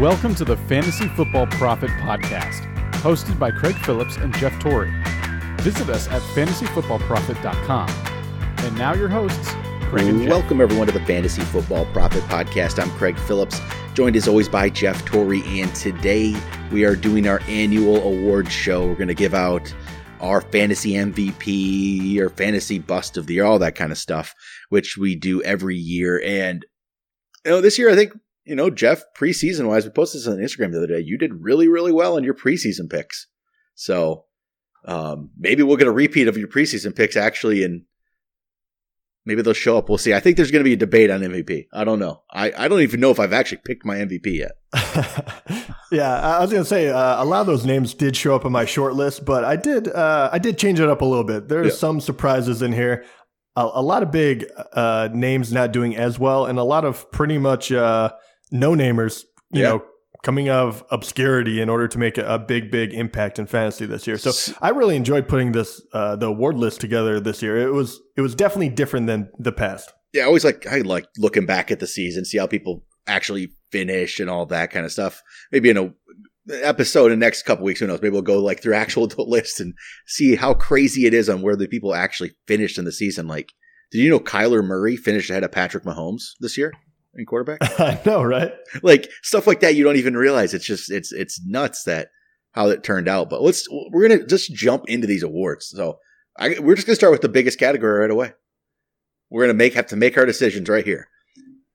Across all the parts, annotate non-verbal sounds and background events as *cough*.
Welcome to the Fantasy Football Profit Podcast, hosted by Craig Phillips and Jeff Torrey. Visit us at fantasyfootballprofit.com. And now your hosts, Craig and Jeff. Welcome everyone to the Fantasy Football Profit Podcast. I'm Craig Phillips, joined as always by Jeff Torrey, and today we are doing our annual award show. We're going to give out our fantasy MVP or fantasy bust of the year, all that kind of stuff, which we do every year. And you know, this year I think you know Jeff preseason wise, we posted this on Instagram the other day. You did really really well in your preseason picks, so um, maybe we'll get a repeat of your preseason picks actually and Maybe they'll show up. We'll see. I think there's going to be a debate on MVP. I don't know. I, I don't even know if I've actually picked my MVP yet. *laughs* yeah, I was going to say uh, a lot of those names did show up on my short list, but I did uh, I did change it up a little bit. There's yeah. some surprises in here. A, a lot of big uh, names not doing as well, and a lot of pretty much uh, no namers. You yeah. know, coming out of obscurity in order to make a, a, big, big impact in fantasy this year. So I really enjoyed putting this uh, the award list together this year. It was it was definitely different than the past. Yeah, I always like I like looking back at the season, see how people actually finish and all that kind of stuff. Maybe in a episode in the next couple weeks, who knows? Maybe we'll go like through *laughs* actual list and see how crazy it is on where the people actually finished in the season. Like, did you know Kyler Murray finished ahead of Patrick Mahomes this year? In quarterback. *laughs* I know, right? Like stuff like that, you don't even realize. It's just it's it's nuts that how it turned out. But let's we're gonna just jump into these awards. So I, we're just gonna start with the biggest category right away. We're gonna make have to make our decisions right here.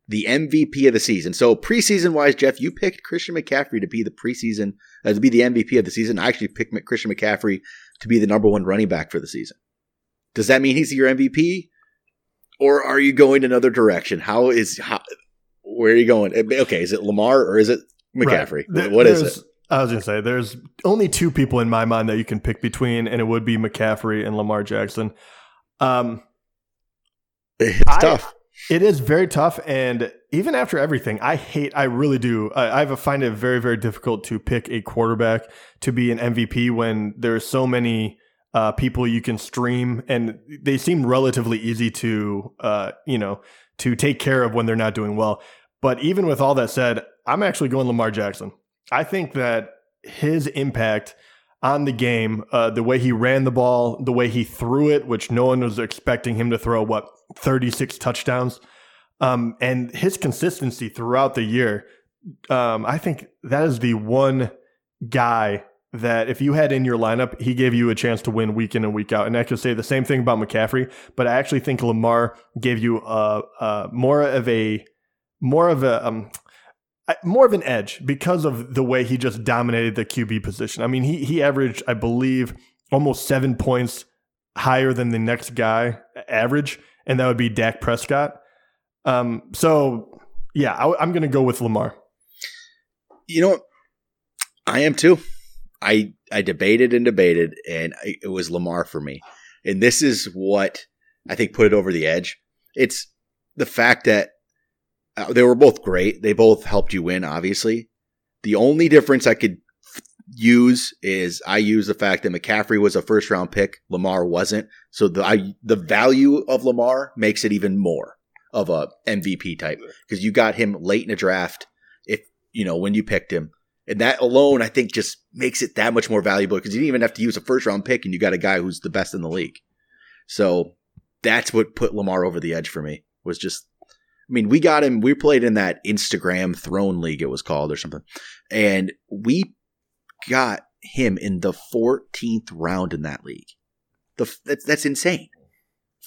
The MVP of the season. So preseason wise, Jeff, you picked Christian McCaffrey to be the preseason uh, to be the MVP of the season. I actually picked Christian McCaffrey to be the number one running back for the season. Does that mean he's your MVP? or are you going another direction? How is how, where are you going? Eh, okay, is it Lamar or is it McCaffrey? Right. What is it? I was going to say there's only two people in my mind that you can pick between, and it would be McCaffrey and Lamar Jackson. Um, it's I, tough. It is very tough, and even after everything, I hate. I really do. I, I find it very, very difficult to pick a quarterback to be an MVP when there's so many uh, people you can stream, and they seem relatively easy to, uh, you know, to take care of when they're not doing well. But even with all that said, I'm actually going Lamar Jackson. I think that his impact on the game, uh, the way he ran the ball, the way he threw it, which no one was expecting him to throw, what, 36 touchdowns, um, and his consistency throughout the year, um, I think that is the one guy that if you had in your lineup, he gave you a chance to win week in and week out. And I could say the same thing about McCaffrey, but I actually think Lamar gave you a, a more of a more of a um, more of an edge because of the way he just dominated the QB position. I mean, he he averaged, I believe, almost seven points higher than the next guy average, and that would be Dak Prescott. Um, so yeah, I, I'm going to go with Lamar. You know, I am too. I I debated and debated, and I, it was Lamar for me. And this is what I think put it over the edge. It's the fact that uh, they were both great. They both helped you win, obviously. The only difference I could use is I use the fact that McCaffrey was a first round pick, Lamar wasn't. So the I, the value of Lamar makes it even more of a MVP type because you got him late in the draft. If you know when you picked him, and that alone, I think, just makes it that much more valuable because you didn't even have to use a first round pick and you got a guy who's the best in the league. So that's what put Lamar over the edge for me was just, I mean, we got him, we played in that Instagram throne league, it was called or something. And we got him in the 14th round in that league. The, that's, that's insane.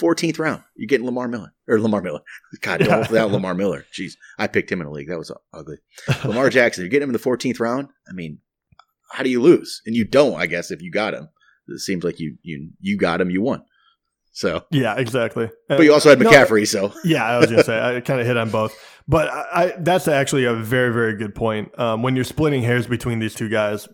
14th round. You're getting Lamar Miller or Lamar Miller. *laughs* God, don't yeah. Lamar Miller. Jeez, I picked him in a league. That was ugly. Lamar *laughs* Jackson. You're getting him in the 14th round. I mean, how do you lose? And you don't, I guess, if you got him. It seems like you you you got him, you won. So yeah, exactly. But you also had McCaffrey, no, so yeah, I was gonna say *laughs* I kind of hit on both, but I, I, that's actually a very very good point. Um, when you're splitting hairs between these two guys,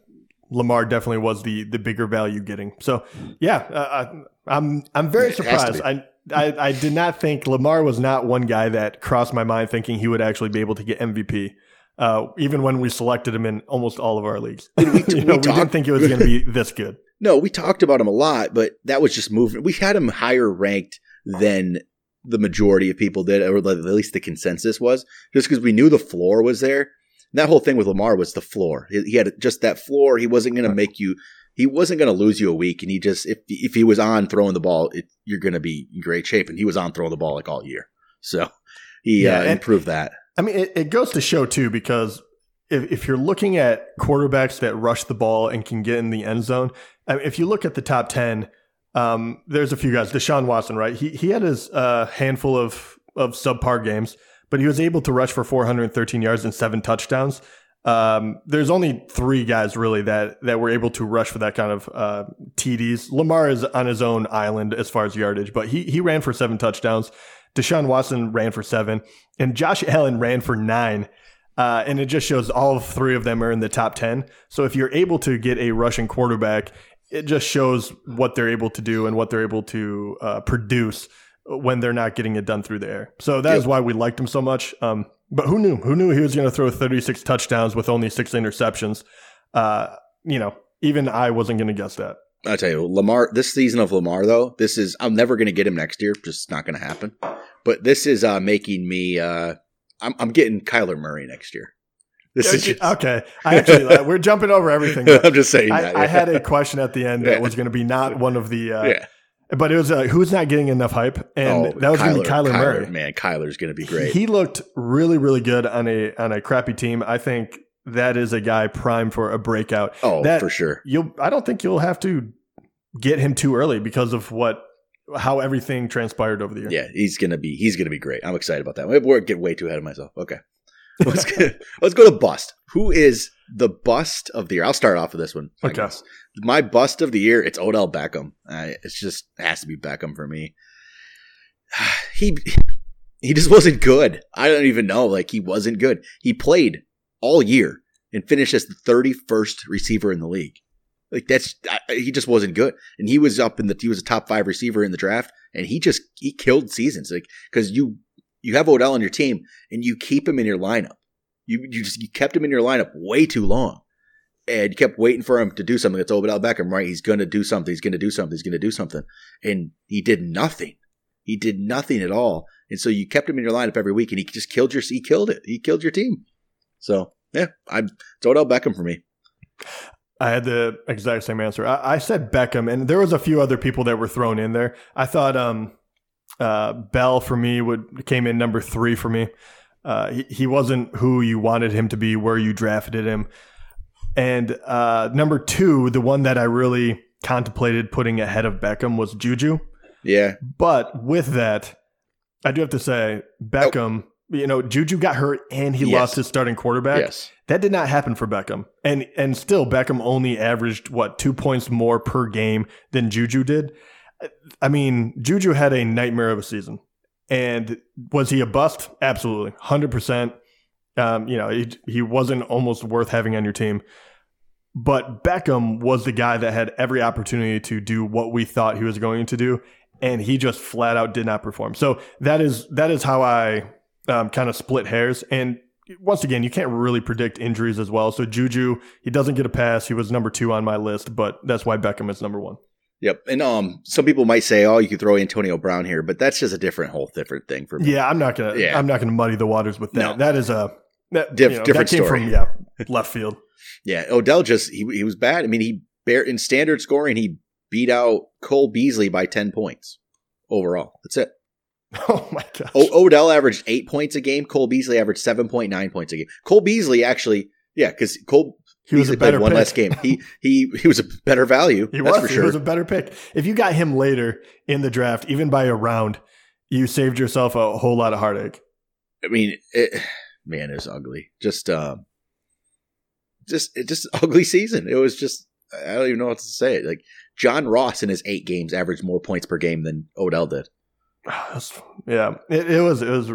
Lamar definitely was the the bigger value getting. So yeah, uh, I, I'm I'm very surprised. I, I I did not think Lamar was not one guy that crossed my mind thinking he would actually be able to get MVP. Uh, even when we selected him in almost all of our leagues, we, you know, we, *laughs* we didn't think it was going to be *laughs* this good. No, we talked about him a lot, but that was just movement. We had him higher ranked than the majority of people did, or at least the consensus was, just because we knew the floor was there that whole thing with Lamar was the floor. He had just that floor. He wasn't going to make you. He wasn't going to lose you a week, and he just if if he was on throwing the ball, it, you're going to be in great shape. And he was on throwing the ball like all year, so he Yeah, uh, improved that. I mean, it, it goes to show too because if, if you're looking at quarterbacks that rush the ball and can get in the end zone, I mean, if you look at the top ten, um, there's a few guys. Deshaun Watson, right? He he had his uh, handful of of subpar games, but he was able to rush for 413 yards and seven touchdowns. Um, there's only three guys really that that were able to rush for that kind of uh, TDs. Lamar is on his own island as far as yardage, but he he ran for seven touchdowns. Deshaun Watson ran for seven, and Josh Allen ran for nine. Uh, and it just shows all three of them are in the top 10. So if you're able to get a rushing quarterback, it just shows what they're able to do and what they're able to uh, produce when they're not getting it done through the air. So that is why we liked him so much. Um, but who knew? Who knew he was going to throw 36 touchdowns with only six interceptions? Uh, you know, even I wasn't going to guess that. I tell you, Lamar. This season of Lamar, though, this is I'm never going to get him next year. Just not going to happen. But this is uh, making me. Uh, I'm, I'm getting Kyler Murray next year. This is just, okay. I actually, uh, we're jumping over everything. *laughs* I'm just saying that. I, I had a question at the end that Yeah. was going to be not one of the, uh, yeah. But it was uh, who's not getting enough hype, and Oh, that was going to be Kyler, Murray. Man, Kyler's going to be great. He looked really, really good on a on a crappy team. I think that is a guy prime for a breakout. oh, that- for sure. You'll, I don't think you'll have to get him too early because of what how everything transpired over the year. Yeah, he's gonna be he's gonna be great. I'm excited about that. We're getting way too ahead of myself. Okay, let's *laughs* go, let's go to bust. Who is the bust of the year? I'll start off with this one. I Okay. guess. My bust of the year. It's Odell Beckham. Uh, it's just it has to be Beckham for me. *sighs* He he just wasn't good. I don't even know. Like he wasn't good. He played all year and finished as the 31st receiver in the league. Like that's I, he just wasn't good, and he was up in the he was a top five receiver in the draft, and he just he killed seasons like because you you have Odell on your team and you keep him in your lineup. You you just you kept him in your lineup way too long, and you kept waiting for him to do something. It's Odell Beckham, right? He's going to do something. He's going to do something. He's going to do something, and he did nothing. He did nothing at all, and so you kept him in your lineup every week, and he just killed your he killed it. He killed your team. So yeah, I'm it's Odell Beckham for me. I had the exact same answer. I, I said Beckham, and there was a few other people that were thrown in there. I thought um, uh, Bell for me would came in number three for me. Uh, he, he wasn't who you wanted him to be, where you drafted him. And uh, number two, the one that I really contemplated putting ahead of Beckham was Juju. Yeah, But with that, I do have to say Beckham. You know, Juju got hurt and he Yes. lost his starting quarterback. yes, That did not happen for Beckham. And and still Beckham only averaged what, 2 points more per game than Juju did. I mean, Juju had a nightmare of a season. And was he a bust? Absolutely. 100%. Um, you know, he, he wasn't almost worth having on your team. But Beckham was the guy that had every opportunity to do what we thought he was going to do, and he just flat out did not perform. So that is that is how I um, kind of split hairs. And once again, you can't really predict injuries as well. So Juju, he doesn't get a pass. He was number two on my list, but that's why Beckham is number one. Yep. And um, some people might say, "Oh, you could throw Antonio Brown here," but that's just a different whole different thing for me. Yeah, I'm not gonna. Yeah. I'm not gonna muddy the waters with that. No. That is a that, Diff- you know, different that came story. from yeah left field. Yeah, Odell just he he was bad. I mean, he bare in standard scoring, he beat out Cole Beasley by ten points overall. That's it. *laughs* Oh my gosh. O- Odell averaged eight points a game. Cole Beasley averaged seven point nine points a game. Cole Beasley actually, yeah, because Cole he was a better one pick. less game. He *laughs* he he was a better value. He that's was. for sure. He was a better pick. If you got him later in the draft, even by a round, you saved yourself a whole lot of heartache. I mean, it, man, it was ugly. Just um, just it just *laughs* ugly season. It was just I don't even know what to say. Like John Ross in his eight games averaged more points per game than Odell did. *sighs* Yeah, it, it was. It was.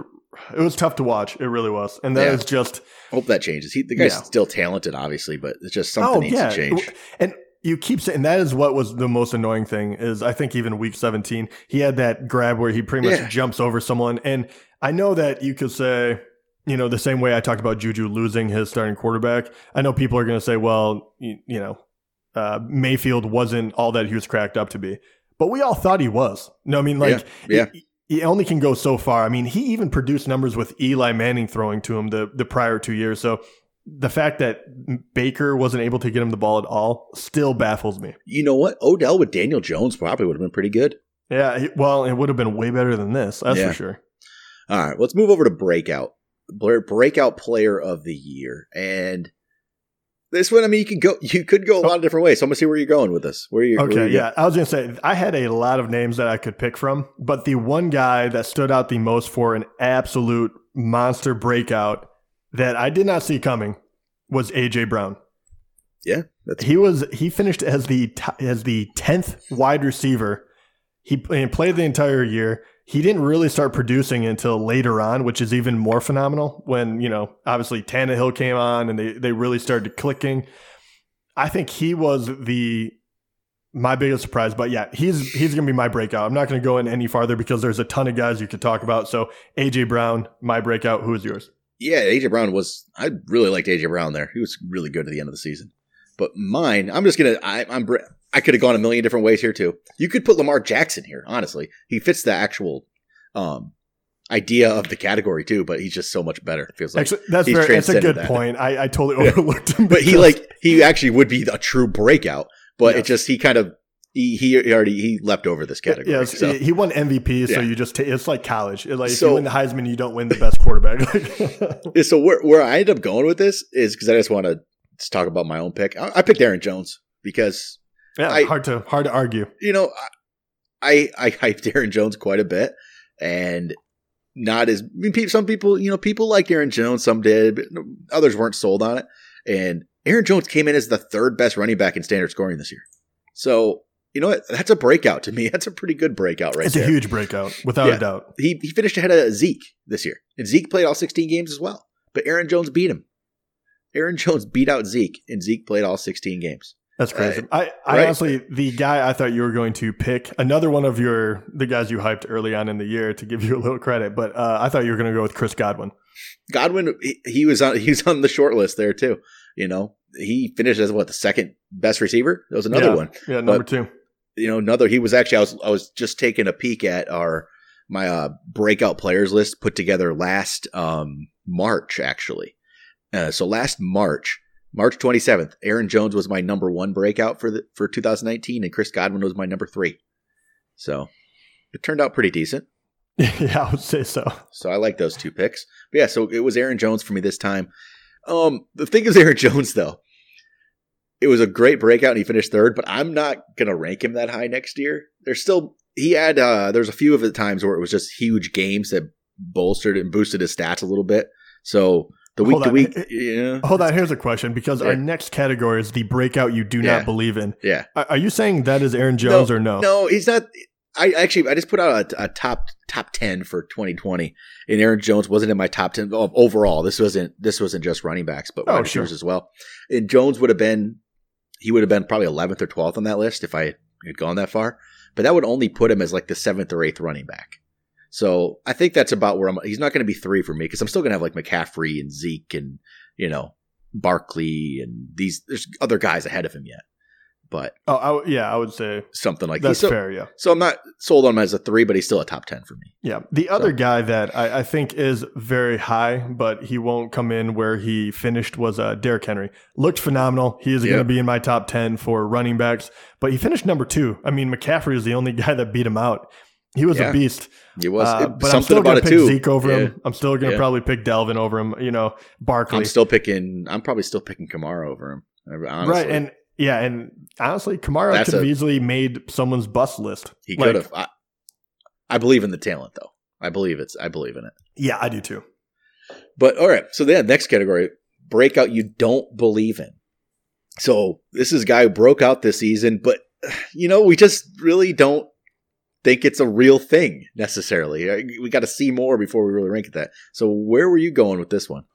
It was tough to watch. It really was, and that is Yeah. just Hope that changes. He the guy's Yeah. still talented, obviously, but it's just something needs to change. And you keep saying that is what was the most annoying thing is I think even week 17 he had that grab where he pretty much Yeah. jumps over someone and I know that you could say you know the same way I talked about Juju losing his starting quarterback I know people are going to say well you, you know uh, Mayfield wasn't all that he was cracked up to be but we all thought he was no I mean like Yeah, he- he only can go so far. I mean, he even produced numbers with Eli Manning throwing to him the the prior two years. So the fact that Baker wasn't able to get him the ball at all still baffles me. You know what? Odell with Daniel Jones probably would have been pretty good. Yeah, well, it would have been way better than this. That's Yeah. for sure. All right, let's move over to breakout. Breakout player of the year, and this one, I mean, you could go, you could go a lot of different ways. So I'm gonna see where you're going with this. Where you? where Okay, you yeah. I was going to say, I had a lot of names that I could pick from, but the one guy that stood out the most for an absolute monster breakout that I did not see coming was AJ Brown. Yeah, that's He was he finished as the as the 10th wide receiver. He, played the entire year. He didn't really start producing until later on, which is even more phenomenal when, you know, obviously Tannehill came on and they, they really started clicking. I think he was the my biggest surprise, but yeah, he's he's gonna be my breakout. I'm not gonna go in any farther because there's a ton of guys you could talk about. So AJ Brown, my breakout. Who is yours? yeah. AJ Brown was. I really liked AJ Brown there. He was really good at the end of the season. But mine, I'm just gonna. I'm. I could have gone a million different ways here too. You could put Lamar Jackson here. Honestly, he fits the actual um idea of the category too. But he's just so much better. It feels like. Actually, that's very that's a good that. point. I, I totally Yeah. overlooked him. but he like he actually would be a true breakout. But Yes. it just he kind of he he already he leapt over this category. Yes, so. he won MVP, so Yeah. you just ta- it's like college. It- Like if So- you win the Heisman, you don't win the best quarterback. *laughs* So where where I end up going with this is because I just want to talk about my own pick. I, I picked Aaron Jones because yeah, I- hard to hard to argue. you know I I hyped Aaron Jones quite a bit and not as I mean, some people you know people liked Aaron Jones, some did, but others weren't sold on it. And Aaron Jones came in as the third best running back in standard scoring this year. So you know what? That's a breakout to me. *laughs* That's a pretty good breakout right it's there. a huge breakout, without Yeah. a doubt. he he finished ahead of Zeke this year, and Zeke played all 16 games as well. But Aaron Jones beat him. Aaron Jones beat out Zeke, and Zeke played all 16 games. That's crazy. I, I right. honestly, the guy I thought you were going to pick, another one of your the guys you hyped early on in the year to give you *laughs* a little credit, but uh, I thought you were going to go with Chris Godwin. Godwin, he, he was on *laughs* he was on the short list there too. You know, he finished as what the second best receiver. That was another Yeah. one. Yeah, number But- two. You know, another. He was actually I was I was just taking a peek at our my uh, breakout players list put together last um, March actually. Uh, so last March, March 27th, Aaron Jones was my number one breakout for the for 2019, and Chris Godwin was my number three. So it turned out pretty decent. *laughs* yeah, I would say so. So I like those two picks. But yeah, so it was Aaron Jones for me this time. Um, the thing is *laughs* Aaron Jones though. It was a great breakout and he finished third, but I'm not gonna rank him that high next year. There's still he had uh there's a few of the times where it was just huge games that bolstered and boosted his stats a little bit. So the week Hold to on. week uh, uh, yeah. Hold on, here's a question because our next category is the breakout you do Yeah. not believe in. Yeah. Are, you saying that is Aaron Jones or no? No, he's not. I actually I just put out a, a top top ten for 2020, and Aaron Jones wasn't in my top ten oh, overall. This wasn't this wasn't just running backs, but Oh, wide sure. as well. And Jones would have been he would have been probably 11th or 12th on that list if I had gone that far. But that would only put him as like the seventh or eighth running back. So I think that's about where I'm. He's not going to be three for me because I'm still going to have like McCaffrey and Zeke and you know Barkley and these. There's other guys ahead of him yet, but Oh, I w yeah, I would say something like that's that. So, fair. Yeah. so I'm not sold on him as a three, but he's still a top ten for me. Yeah. The other So- guy that I, I think is very high, but he won't come in where he finished was uh, Derrick Henry. Looked phenomenal. He is Yeah. going to be in my top 10 for running backs, but he finished number two. I mean, McCaffrey is the only guy that beat him out. He was Yeah. a beast. He was Uh, but I'm still going to pick too. Zeke over Yeah. him. I'm still going to Yeah. probably pick Dalvin over him, you know, Barkley. I'm still picking. I'm probably still picking Kamara over him. Honestly. right. And yeah, and honestly, Kamara That's could have easily made someone's bust list. he Like, could have. I, I believe in the talent, though. I believe it's. I believe in it. Yeah, I do too. But all right. So then, next category: breakout you don't believe in. So this is a guy who broke out this season, but *sighs* you know we just really don't think it's a real thing necessarily. We got to see more before we really rank it that. So where were you going with this one?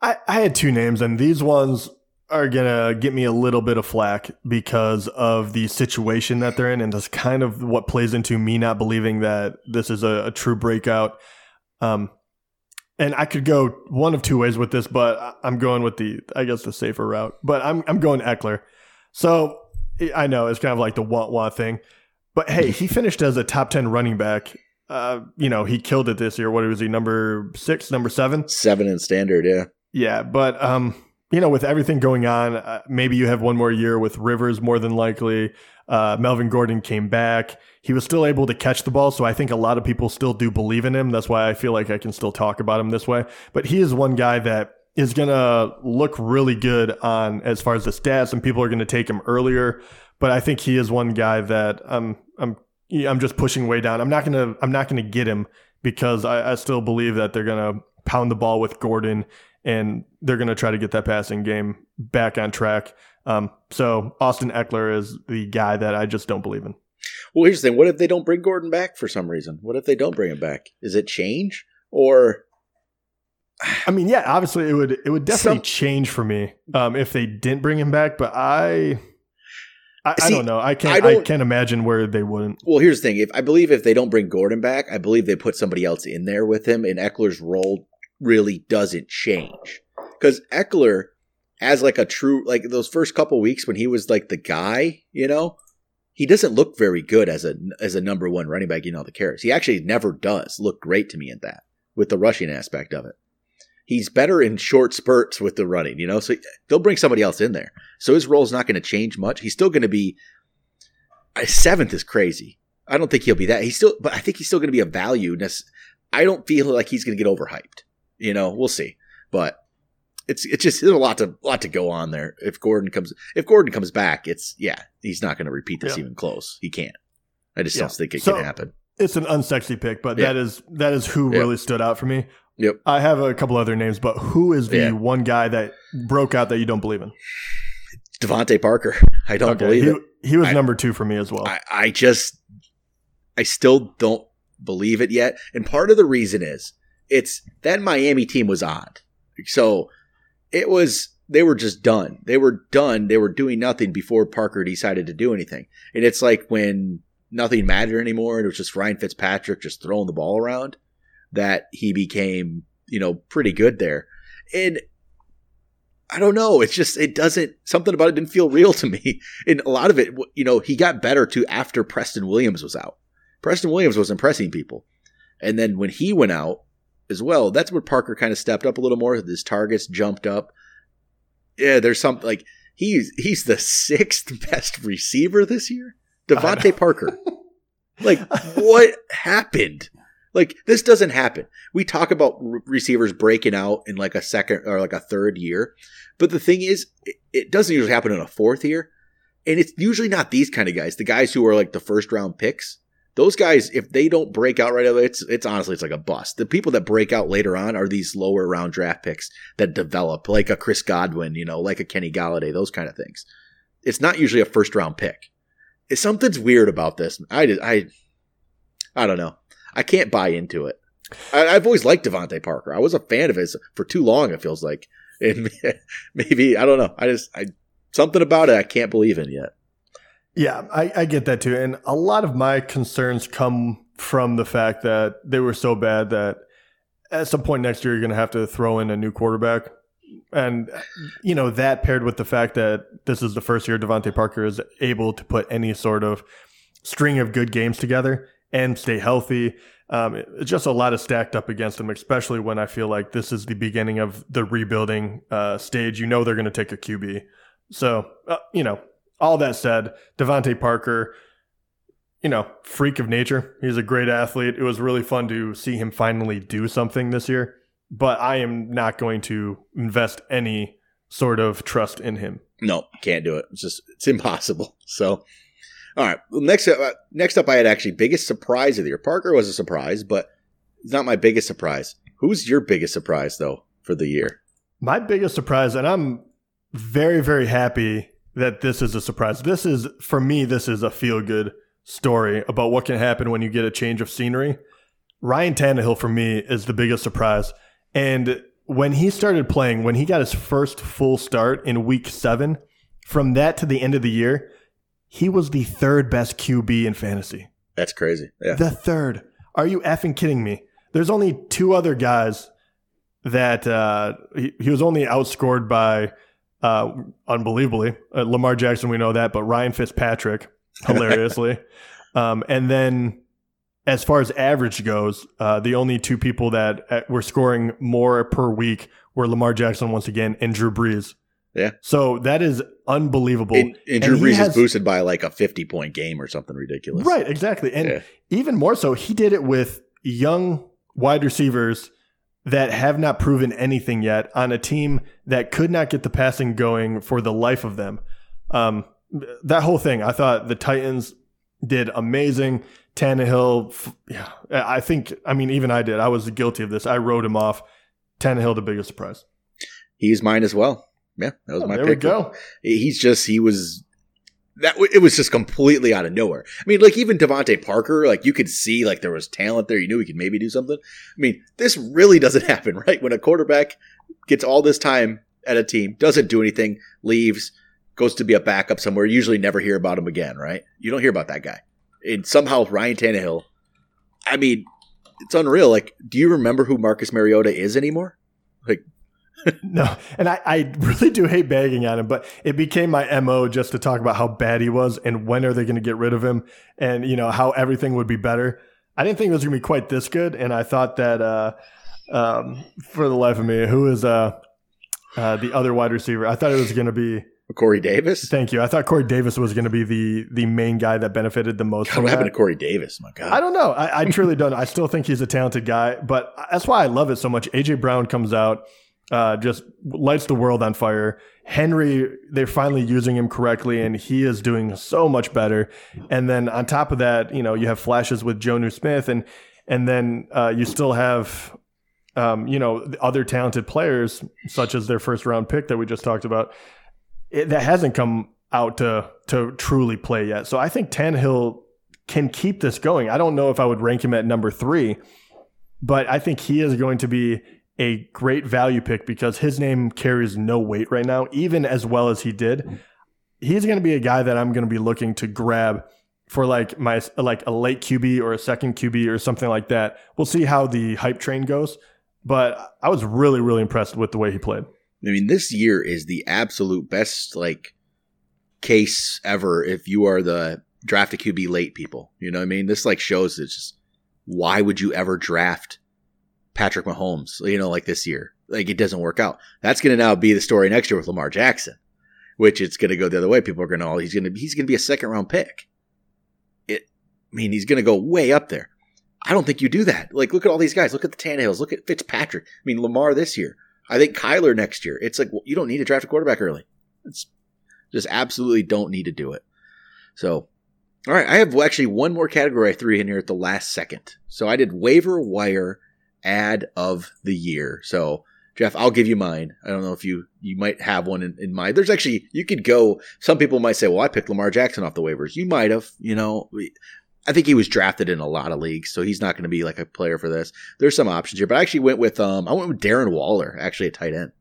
I, I had two names, and these ones are gonna get me a little bit of flack because of the situation that they're in, and that's kind of what plays into me not believing that this is a, a true breakout. Um, and I could go one of two ways with this, but I'm going with the, I guess, the safer route. But I'm I'm going Ekeler. So I know it's kind of like the want want thing, but hey, he finished as a top ten running back. Uh, you know, he killed it this year. What was he? Number six, number seven? Seven in standard, yeah. Yeah, but um, you know, with everything going on, uh, maybe you have one more year with Rivers more than likely. Uh, Melvin Gordon came back. He was still able to catch the ball, so I think a lot of people still do believe in him. That's why I feel like I can still talk about him this way. But he is one guy that is going to look really good on as far as the stats, and people are going to take him earlier. But I think he is one guy that I'm I'm I'm just pushing way down. I'm not gonna I'm not gonna get him because I, I still believe that they're gonna pound the ball with Gordon and they're gonna try to get that passing game back on track. Um, so Austin Ekeler is the guy that I just don't believe in. Well, here's the thing: what if they don't bring Gordon back for some reason? What if they don't bring him back? Is it change or? I mean, yeah, obviously it would it would definitely Some, change for me um, if they didn't bring him back, but I I, See, I don't know. I can't. I, I, can't imagine where they wouldn't. Well, here's the thing. If I believe if they don't bring Gordon back, I believe they put somebody else in there with him, and Ekeler's role really doesn't change because Ekeler, as like a true like those first couple weeks when he was like the guy, you know, he doesn't look very good as a as a number one running back. You know, the carries. He actually never does look great to me in that with the rushing aspect of it he's better in short spurts with the running, you know. So they'll bring somebody else in there. So his role is not going to change much. He's still going to be seventh is crazy. I don't think he'll be that. He's still, but I think he's still going to be a value. I don't feel like he's going to get overhyped. You know, we'll see. But it's it's just there's a lot to lot to go on there. If Gordon comes if Gordon comes back, it's yeah, he's not going to repeat this yeah. even close. He can't. I just yeah. don't think it so, can happen. It's an unsexy pick, but yeah. that is that is who really stood out for me. Yep. I have a couple other names, but who is the yeah. one guy that broke out that you don't believe in? DeVante Parker. I don't okay. believe he, it. He was I, number two for me as well. I, I just, I still don't believe it yet. And part of the reason is it's that Miami team was odd. So it was, they were just done. They were done. They were doing nothing before Parker decided to do anything. And it's like when nothing mattered anymore and it was just Ryan Fitzpatrick just throwing the ball around that he became, you know, pretty good there. And I don't know. It's just, it doesn't, something about it didn't feel real to me. *laughs* And a lot of it, you know, he got better too after Preston Williams was out. Preston Williams was impressing people. And then when he went out as well, that's where Parker kind of stepped up a little more. His targets jumped up. Yeah, there's some, like, he's, he's the sixth *laughs* best receiver this year. DeVante Parker. *laughs* like, what happened? Like this doesn't happen. We talk about re- receivers breaking out in like a second or like a third year, but the thing is, it, it doesn't usually happen in a fourth year, and it's usually not these kind of guys. The guys who are like the first round picks. Those guys, if they don't break out right away, it's it's honestly it's like a bust. The people that break out later on are these lower round draft picks that develop, like a Chris Godwin, you know, like a Kenny Golladay, those kind of things. It's not usually a first round pick. Something's weird about this. I I I don't know. I can't buy into it. I, have always liked DeVante Parker. I was a fan of his for too long. It feels like, *laughs* and maybe I don't know. I just I something about it I can't believe in yet. Yeah, I, I get that too, and a lot of my concerns come from the fact that they were so bad that at some point next year you're going to have to throw in a new quarterback. And you know that paired with the fact that this is the first year DeVante Parker is able to put any sort of string of good games together and stay healthy. Um, just a lot of stacked up against them, especially when I feel like this is the beginning of the rebuilding uh, stage. You know they're going to take a QB. So, uh, you know, all that said, DeVante Parker, you know, freak of nature. He's a great athlete. It was really fun to see him finally do something this year, but I am not going to invest any sort of trust in him. No, can't do it. It's just, it's impossible. So, all right. Well, next up, uh, next up, I had actually biggest surprise of the year. Parker was a surprise, but it's not my biggest surprise. Who's your biggest surprise though for the year? My biggest surprise, and I'm very very happy that this is a surprise. This is for me. This is a feel good story about what can happen when you get a change of scenery. Ryan Tannehill for me is the biggest surprise, and when he started playing, when he got his first full start in Week Seven, from that to the end of the year he was the third best QB in fantasy. That's crazy. Yeah. The third. Are you effing kidding me? There's only two other guys that uh, he, he was only outscored by, uh, unbelievably, uh, Lamar Jackson, we know that, but Ryan Fitzpatrick, *laughs* hilariously. um, and then as far as average goes, uh, the only two people that uh, were scoring more per week were Lamar Jackson once again and Drew Brees. Yeah. So that is unbelievable. And, and Drew he Brees has- is boosted by like a 50 point game or something ridiculous. Right, exactly. And Yeah. even more so, he did it with young wide receivers that have not proven anything yet on a team that could not get the passing going for the life of them. Um, that whole thing, I thought the Titans did amazing. Tannehill, yeah, I think, I mean, even I did. I was guilty of this. I wrote him off. Tannehill, the biggest surprise. He's mine as well. Yeah, that was Oh, my there pick. we go. He's just, he was. That it was just completely out of nowhere. I mean, like even DeVante Parker, like you could see like there was talent there. You knew he could maybe do something. I mean, this really *laughs* doesn't happen, right? When a quarterback gets all this time at a team, doesn't do anything, leaves, goes to be a backup somewhere, you usually never hear about him again, right? You don't hear about that guy. And somehow Ryan Tannehill, I mean, it's unreal. Like, do you remember who Marcus Mariota is anymore? Like, *laughs* No, and I, I really do hate bagging on him, but it became my MO just to talk about how bad he was and when are they going to get rid of him and, you know, how everything would be better. I didn't think it was going to be quite this good. And I thought that, uh, um, for the life of me, who is, uh, uh, the other wide receiver? I thought it was going to be, Corey Davis? thank you. I thought Corey Davis was going to be the, the main guy that benefited the most. God, from what happened to Corey Davis? My God. I don't know. I, I truly don't. know. I still think he's a talented guy, but that's why I love it so much. AJ Brown comes out, uh, just lights the world on fire. Henry, they're finally using him correctly, and he is doing so much better. And then on top of that, you know, you have flashes with Jonnu Smith, and and then uh, you still have, um, you know, the other talented players such as their first round pick that we just talked about. It, that hasn't come out to to truly play yet. So I think Tannehill can keep this going. I don't know if I would rank him at number three, but I think he is going to be a great value pick because his name carries no weight right now, even as well as he did. He's going to be a guy that I'm going to be looking to grab for like my like a late QB or a second QB or something like that. We'll see how the hype train goes, but I was really really impressed with the way he played. I mean, this year is the absolute best like case ever if you are the draft a QB late people. You know what I mean? This like shows it's just why would you ever draft Patrick Mahomes, you know, like this year? Like it doesn't work out. That's gonna now be the story next year with Lamar Jackson. Which it's gonna go the other way. People are gonna all he's gonna he's gonna be a second round pick. It I mean he's gonna go way up there. I don't think you do that. Like look at all these guys. Look at the Tannehills. Look at Fitzpatrick. I mean Lamar this year. I think Kyler next year. It's like well, you don't need to draft a quarterback early. It's just absolutely don't need to do it. So, all right, I have actually one more category I threw in here at the last second. So I did waiver wire ad of the year. So Jeff, I'll give you mine. I don't know if you you might have one in, in mind. There's actually you could go. Some people might say, "Well, I picked Lamar Jackson off the waivers." You might have. You know, I think he was drafted in a lot of leagues, so he's not going to be like a player for this. There's some options here, but I actually went with um I went with Darren Waller actually a tight end.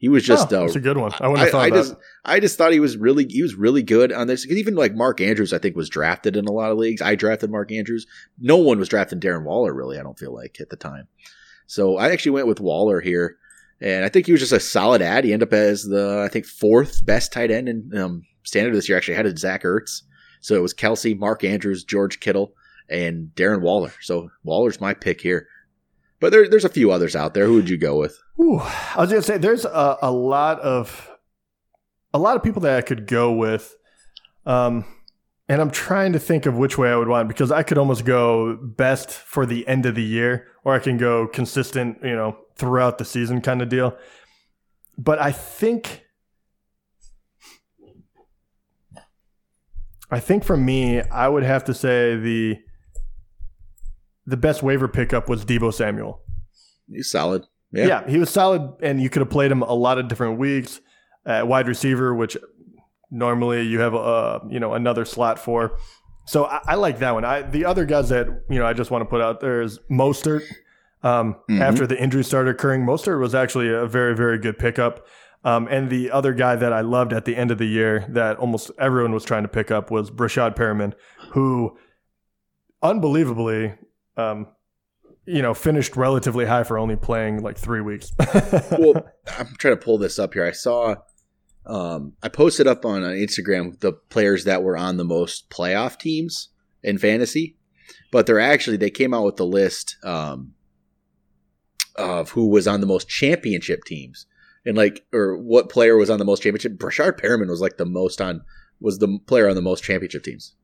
He was just oh, uh, that's a good one. I wouldn't have thought I of just. I just thought he was really he was really good on this because even like Mark Andrews I think was drafted in a lot of leagues. I drafted Mark Andrews. No one was drafting Darren Waller really. I don't feel like at the time. So I actually went with Waller here, and I think he was just a solid ad. He ended up as the I think fourth best tight end in um, standard this year. Actually ahead of Zach Ertz. So it was Kelce, Mark Andrews, George Kittle, and Darren Waller. So Waller's my pick here. But there, there's a few others out there. Who would you go with? Ooh, I was gonna say there's a, a lot of a lot of people that I could go with, um, and I'm trying to think of which way I would want because I could almost go best for the end of the year, or I can go consistent, you know, throughout the season kind of deal. But I think, I think for me, I would have to say the the best waiver pickup was Deebo Samuel. He's solid. Yeah. Yeah. he was solid, and you could have played him a lot of different weeks. At wide receiver, which normally you have a you know another slot for. So I, I like that one. I the other guys that you know I just want to put out there is Mostert. Um, Mhm. After the injury started occurring, Mostert was actually a very very good pickup. Um, and the other guy that I loved at the end of the year that almost everyone was trying to pick up was Breshad Perriman, who unbelievably um, you know, finished relatively high for only playing like three weeks. *laughs* well, I'm trying to pull this up here. I saw, um, I posted up on uh, Instagram the players that were on the most playoff teams in fantasy, but they're actually they came out with the list um, of who was on the most championship teams and like or what player was on the most championship. Breshad Perriman was like the most on was the player on the most championship teams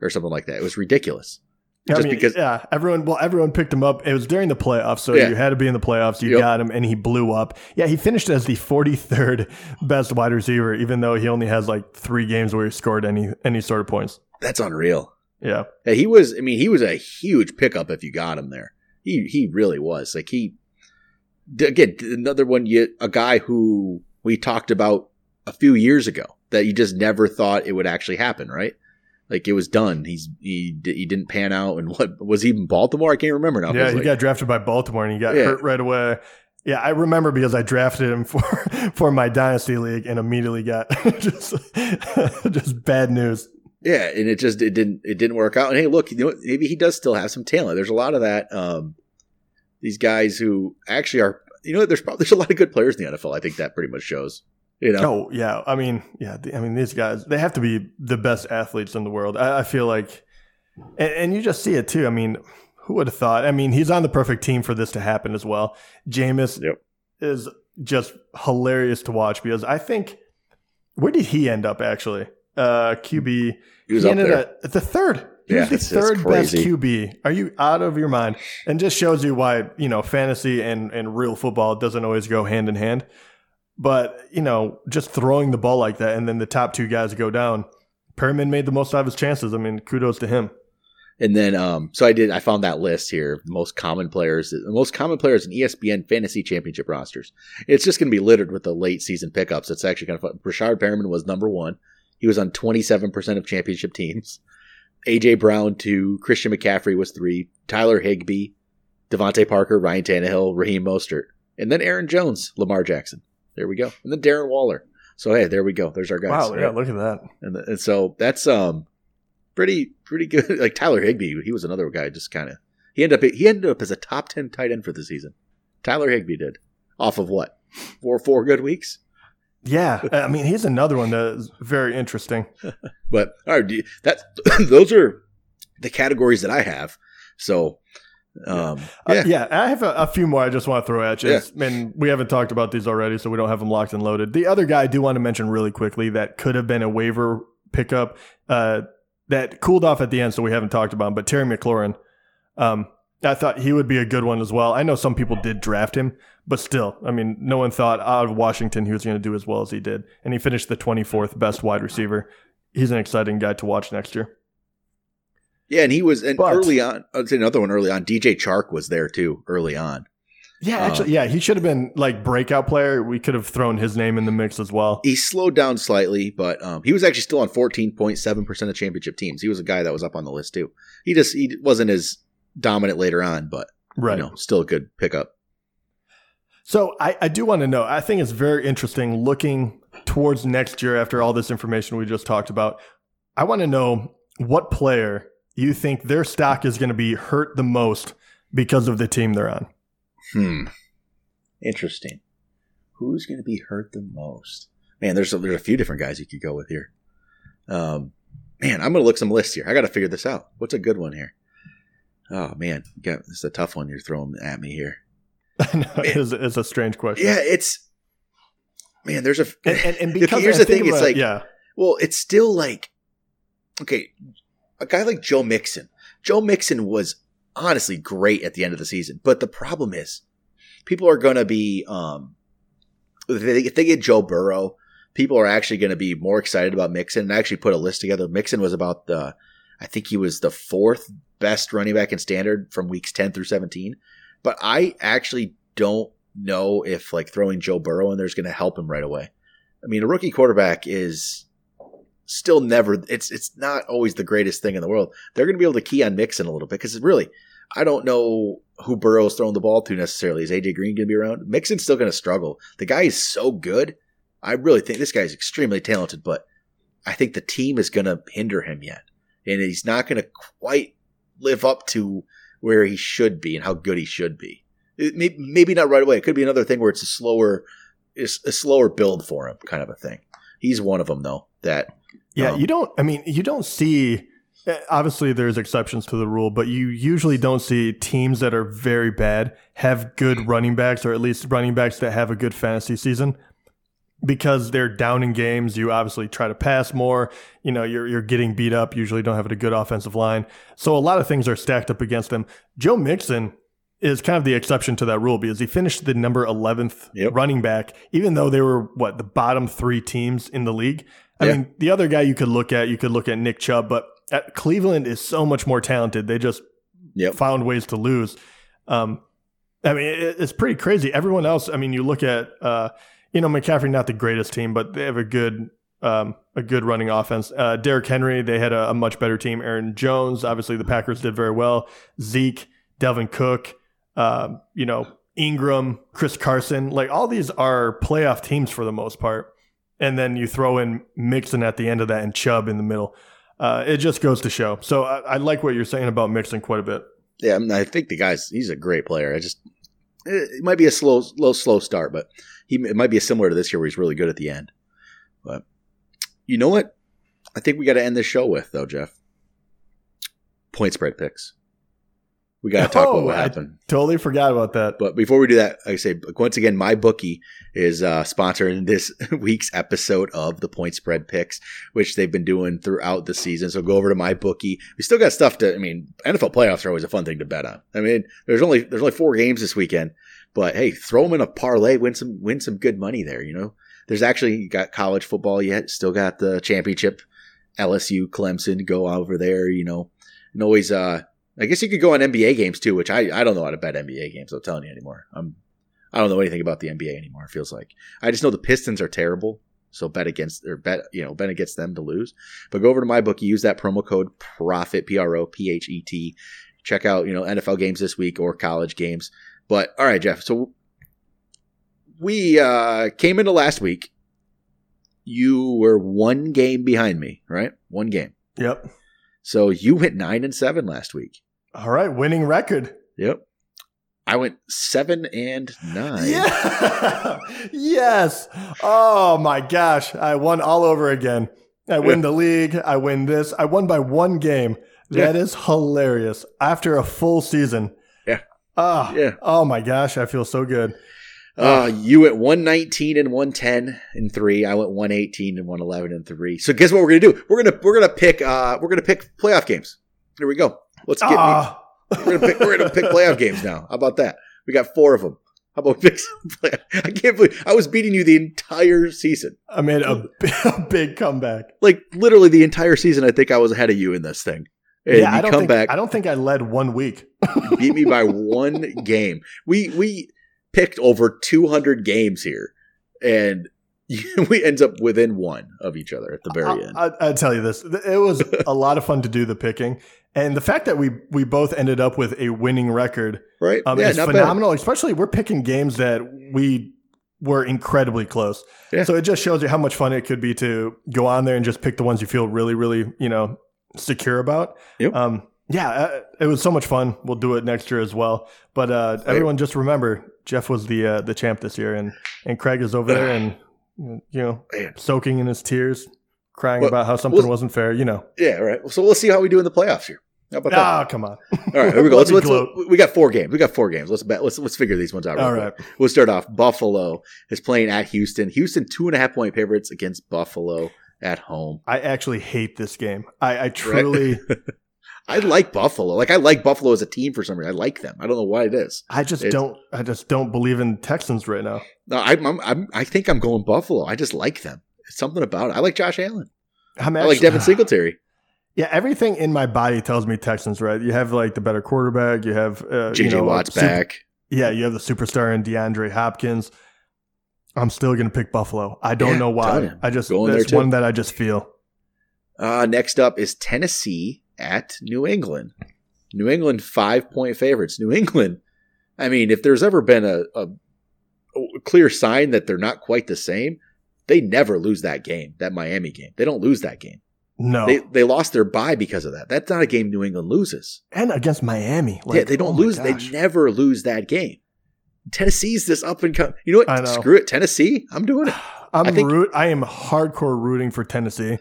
or something like that. It was ridiculous. Yeah, I mean, because- yeah, everyone well, everyone picked him up. It was during the playoffs, so Yeah. you had to be in the playoffs. You Yep. got him, and he blew up. Yeah, he finished as the 43rd best wide receiver, even though he only has like three games where he scored any any sort of points. That's unreal. Yeah, Yeah, he was. I mean, he was a huge pickup if you got him there. He he really was. Like he again another one. You a guy who we talked about a few years ago that you just never thought it would actually happen. Right? Like it was done. He's he he didn't pan out. And *laughs* what was he in Baltimore? I can't remember now. Yeah, he like- got drafted by Baltimore, and he got Yeah. hurt right away. Yeah, I remember because I drafted him *laughs* for for my dynasty league and immediately got *laughs* just just bad news. Yeah, and it just it didn't it didn't work out. And hey, look, you know what? maybe he does still have some talent. There's a lot of that. Um, these guys who actually are, you know, there's probably there's a lot of good players in the NFL. I think that pretty much shows. You know, Oh yeah, I mean, yeah, I mean these guys they have to be the best athletes in the world. I, I feel like, and, and you just see it too. I mean, who would have thought? I mean, he's on the perfect team for this to happen as well. Jameis Yep. is just hilarious to watch because I think where did he end up actually? Uh, QB. he was he up ended there. at the third. He Yeah, was the third best. QB. Are you out of your mind? And just shows you why you know fantasy and and real football doesn't always go hand in hand. But you know, just throwing the ball like that, and then the top two guys go down. Perriman made the most out of his chances. I mean, kudos to him. And then, um, so I did. I found that list here. Most common players, the most common players in ESPN fantasy championship rosters. It's just going to be littered with the late season pickups. It's actually kind of fun. Rashard Perriman was number one. He was on twenty seven percent of championship teams. AJ Brown two. Christian McCaffrey was three. Tyler Higbee, DeVante Parker, Ryan Tannehill, Raheem Mostert, and then Aaron Jones, Lamar Jackson. There we go. And then Darren Waller. So hey, there we go. There's our guys. wow, yeah, look at that. And, and so that's um pretty pretty good. *laughs* Like Tyler Higbee, he was another guy. Just kind of he ended up he ended up as a top ten tight end for the season. Tyler Higbee did off of what four four good weeks. Yeah, I mean, he's another one that is very interesting. *laughs* But all right, that *clears throat* those are the categories that I have. So um Uh, yeah, yeah, I have a, a few more I just want to throw at you. Yeah. And we haven't talked about these already, so we don't have them locked and loaded. The other guy I do want to mention really quickly that could have been a waiver pickup uh, that cooled off at the end, so we haven't talked about him, but Terry McLaurin. Um, I thought he would be a good one as well. I know some people did draft him, but still, I mean, no one thought out of Washington he was going to do as well as he did. And he finished the 24th best wide receiver. He's an exciting guy to watch next year. Yeah, and he was and But- early on. I'd say another one early on. DJ Chark was there too early on. Yeah, actually, yeah, he should have been like breakout player. We could have thrown his name in the mix as well. He slowed down slightly, but um, he was actually still on 14.7% of championship teams. He was a guy that was up on the list too. He just he wasn't as dominant later on, but Right. you know, still a good pickup. So I, I do want to know. I think it's very interesting looking towards next year after all this information we just talked about. I want to know what player you think their stock is going to be hurt the most because of the team they're on. Hmm. Interesting. Who's going to be hurt the most? Man, there's a, there's a few different guys you could go with here. Um, man, I'm going to look some lists here. I got to figure this out. What's a good one here? Oh man, you got this is a tough one you're throwing at me here. *laughs* I know it's, it's a strange question. Yeah, it's man. There's a And, and, and *laughs* because here's the thing, it's like- yeah, Well, it's still like, okay, a guy like Joe Mixon. Joe Mixon was honestly great at the end of the season, but the problem is, people are going to be, um, if they, get Joe Burrow, people are actually going to be more excited about Mixon. And I actually put a list together. Mixon was about the, I think he was the fourth best running back in standard from weeks 10 through 17. But I actually don't know if like throwing Joe Burrow in there is going to help him right away. I mean, a rookie quarterback is still never it's it's not always the greatest thing in the world. They're going to be able to key on Mixon a little bit because really, I don't know who Burrow's throwing the ball to necessarily. Is AJ Green going to be around? Mixon's still going to struggle. The guy is so good. I really think this guy is extremely talented, but I think the team is going to hinder him yet, and he's not going to quite live up to where he should be and how good he should be. May, maybe not right away. It could be another thing where it's a slower, it's a slower build for him, kind of a thing. He's one of them though. That yeah. Um, you don't. I mean, you don't see Eh, Obviously, there's exceptions to the rule, but you usually don't see teams that are very bad have good running backs, or at least running backs that have a good fantasy season. Because they're down in games, you obviously try to pass more. You know, you're you're getting beat up. Usually, don't have a good offensive line, so a lot of things are stacked up against them. Joe Mixon is kind of the exception to that rule because he finished the number 11th Yep. running back, even though they were what the bottom three teams in the league. I Yeah. mean, the other guy you could look at, you could look at Nick Chubb, but at Cleveland is so much more talented. They just Yep. found ways to lose. Um, I mean, it, it's pretty crazy. Everyone else, I mean, you look at, uh, you know, McCaffrey, not the greatest team, but they have a good, um, a good running offense. Uh, Derrick Henry, they had a, a much better team. Aaron Jones, obviously the Packers did very well. Zeke, Dalvin Cook, um, you know, Ingram, Chris Carson, like all these are playoff teams for the most part. And then you throw in Mixon at the end of that and Chubb in the middle. Uh, it just goes to show. So I, I like what you're saying about Mixon quite a bit. Yeah, I, mean, I think the guy's he's a great player. I just it might be a slow, slow, slow start, but he it might be similar to this year where he's really good at the end. But you know what? I think we got to end this show with though, Jeff. Point spread picks. We got to talk about Oh, what I- happened. Totally forgot about that. But before we do that, like I say once again, MyBookie is uh, sponsoring *laughs* this week's episode of the point spread picks, which they've been doing throughout the season. So go over to MyBookie. We still got stuff to. I mean, NFL playoffs are always a fun thing to bet on. I mean, there's only there's only four games this weekend, but hey, throw them in a parlay, win some win some good money there. You know, there's actually got college football yet, still got the championship, LSU, Clemson, go over there. You know, and always uh I guess you could go on NBA games too, which I, I don't know how to bet NBA games. I'm telling you anymore. I'm I don't know anything about the NBA anymore. It feels like I just know the Pistons are terrible, so bet against or bet you know bet against them to lose. But go over to MyBookie, use that promo code Prophet P R O P H E T. Check out you know NFL games this week or college games. But all right, Jeff. So we uh, came into last week. You were one game behind me, right? One game. Yep. So you went nine and seven last week. All right. Winning record. Yep. I went seven and nine. Yeah. *laughs* yes. Oh my gosh. I won all over again. I win the league. I win this. I won by one game. That is hilarious. After a full season. Yeah. Ah. Yeah. Oh my gosh. I feel so good. Uh, you went 119 and 110 and 3. I went 118 and 111 and 3. So guess what we're going to do? We're going to we're going to pick uh we're going to pick playoff games. Here we go. Let's get Ah. we're going to pick we're going to pick playoff games now. How about that? We got 4 of them. How about pick some *laughs* play- I can't believe I was beating you the entire season. I made a, *laughs* a big comeback. Like literally the entire season I think I was ahead of you in this thing. And yeah, you I don't come think back I don't think I led one week. You beat me by *laughs* one game. We we picked over 200 games here, and *laughs* we ends up within one of each other at the very end. I, I, I tell you this, it was a *laughs* lot of fun to do the picking, and the fact that we we both ended up with a winning record right? um, yeah, is phenomenal. Especially we're picking games that we were incredibly close. Yeah. So it just shows you how much fun it could be to go on there and just pick the ones you feel really, really, you know, secure about. Yep. Um, yeah, uh, it was so much fun. We'll do it next year as well. But uh, everyone, just remember, Jeff was the uh, the champ this year, and and Craig is over there and you know *sighs* Man. soaking in his tears, crying Well, about how something well- wasn't fair. You know. Yeah, right. So we'll see how we do in the playoffs here. How about that? Ah, come on. *laughs* All right, here we go. Let Let's, let's, we got four games. We got four games. Let's bet. Let's let's figure these ones out. All right. Right. We'll start off. Buffalo is playing at Houston. Houston two and a half point favorites against Buffalo at home. I actually hate this game. I, I truly, *laughs* I like Buffalo. Like I like Buffalo as a team for some reason. I like them. I don't know why it is. I just It's- don't, I just don't believe in Texans right now. No, I'm, I'm, I'm I think I'm going Buffalo. I just like them. It's something about it. I like Josh Allen. I'm I like Devin Singletary. *sighs* Yeah, everything in my body tells me Texans, right? You have like the better quarterback. You have uh, JJ you know, Watt's super- back. Yeah, you have the superstar in DeAndre Hopkins. I'm still going to pick Buffalo. I don't Yeah, know why. I just Going that's one that I just feel. Uh, next up is Tennessee at New England. New England five point favorites. New England. I mean, if there's ever been a, a, a clear sign that they're not quite the same, they never lose that game. That Miami game. They don't lose that game. No, They they lost their bye because of that. That's not a game New England loses. and against Miami, like, yeah, they don't oh lose. They never lose that game. Tennessee's this up and come. You know what? Know. Screw it, Tennessee. I'm doing it. *sighs* I'm I think- root. I am hardcore rooting for Tennessee.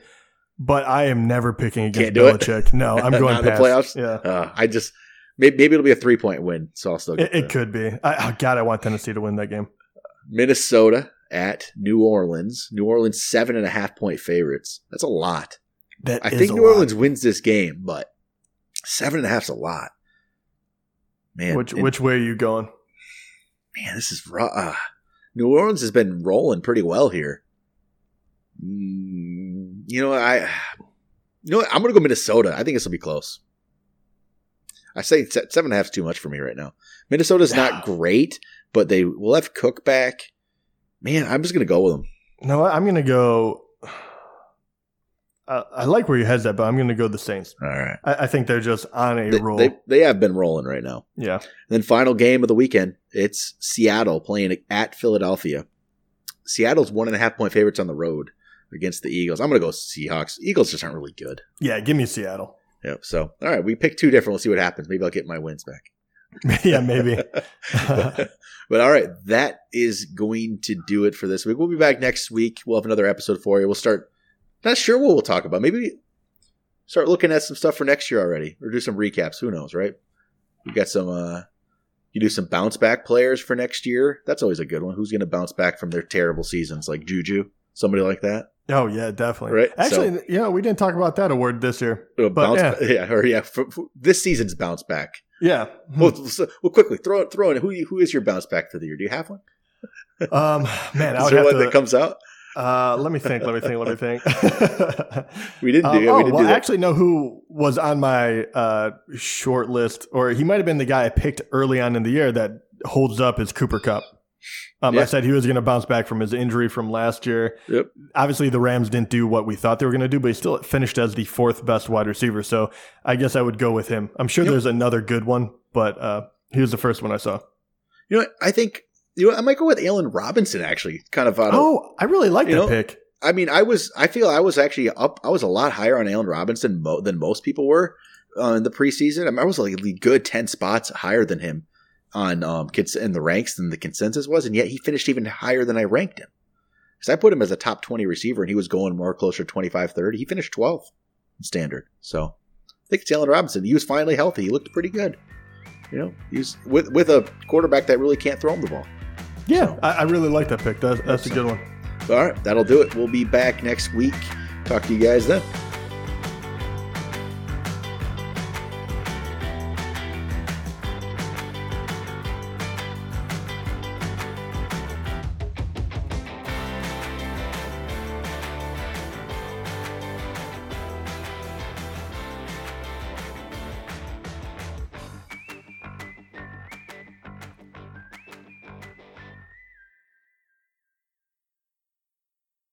But I am never picking against do it? Belichick. No, *laughs* I'm going the playoffs? Yeah, Uh, I just maybe, maybe it'll be a three point win, so I'll still get it, it could be. I, oh God, I want Tennessee to win that game. Minnesota at New Orleans. New Orleans seven and a half point favorites. That's a lot. That I think New lot. Orleans wins this game, but seven and a half's a lot. Man, Which and- which way are you going? man, this is raw. Uh, New Orleans has been rolling pretty well here. Mm, you know, I, you know, what? I'm gonna go Minnesota. I think this will be close. I say seven and a half is too much for me right now. Minnesota's not great, but they will have Cook back. Man, I'm just gonna go with them. No. I'm going to go. I, I like where your head's at, but I'm going to go the Saints. All right, I, I think they're just on a they, roll. they they have been rolling right now. yeah, And then final game of the weekend, it's Seattle playing at Philadelphia. Seattle's one and a half point favorites on the road against the Eagles. I'm gonna go Seahawks. Eagles just aren't really good. yeah. Give me Seattle. Yep. So, all right, we pick two different. We'll see what happens. Maybe I'll get my wins back. *laughs* yeah, maybe. *laughs* *laughs* but, but all right, that is going to do it for this week. We'll be back next week. We'll have another episode for you. We'll start. Not sure what we'll talk about. Maybe start looking at some stuff for next year already, or do some recaps. Who knows, right? We got some. uh You do some bounce back players for next year. That's always a good one. Who's going to bounce back from their terrible seasons, like Juju, somebody like that? Oh yeah, definitely. Right, Actually, yeah, we didn't talk about that award this year. But, bounce, *laughs* yeah. or yeah, for, for this season's bounce back. Yeah. *laughs* Well, so, well, quickly throw it, throw in who who is your bounce back for the year? Do you have one? Um, man, *laughs* I Is would there one to. that comes out? uh, let me think. Let me think. Let me think. We didn't do. Um, we oh, didn't well, do I actually know who was on my uh, short list, or he might have been the guy I picked early on in the year that holds up is Cooper Kupp. Um, I said he was going to bounce back from his injury from last year. Yep. Obviously, the Rams didn't do what we thought they were going to do, but he still finished as the fourth best wide receiver. So I guess I would go with him. I'm sure Yep. there's another good one, but uh, he was the first one I saw. You know, what? I think you know I might go with Allen Robinson. Actually, kind of out of. Oh, I really like that know, pick. I mean, I was. I feel I was actually up. I was a lot higher on Allen Robinson mo- than most people were uh, in the preseason. I, mean, I was like a good ten spots higher than him on um kids in the ranks than the consensus was, and yet he finished even higher than I ranked him. Because I put him as a top twenty receiver, and he was going more closer to 25, 30. He finished twelve in standard. So I think it's Allen Robinson. He was finally healthy. He looked pretty good. You know, he's with with a quarterback that really can't throw him the ball. Yeah, So- I, I really like that pick. That's, that's a good one. All right, that'll do it. We'll be back next week. Talk to you guys then.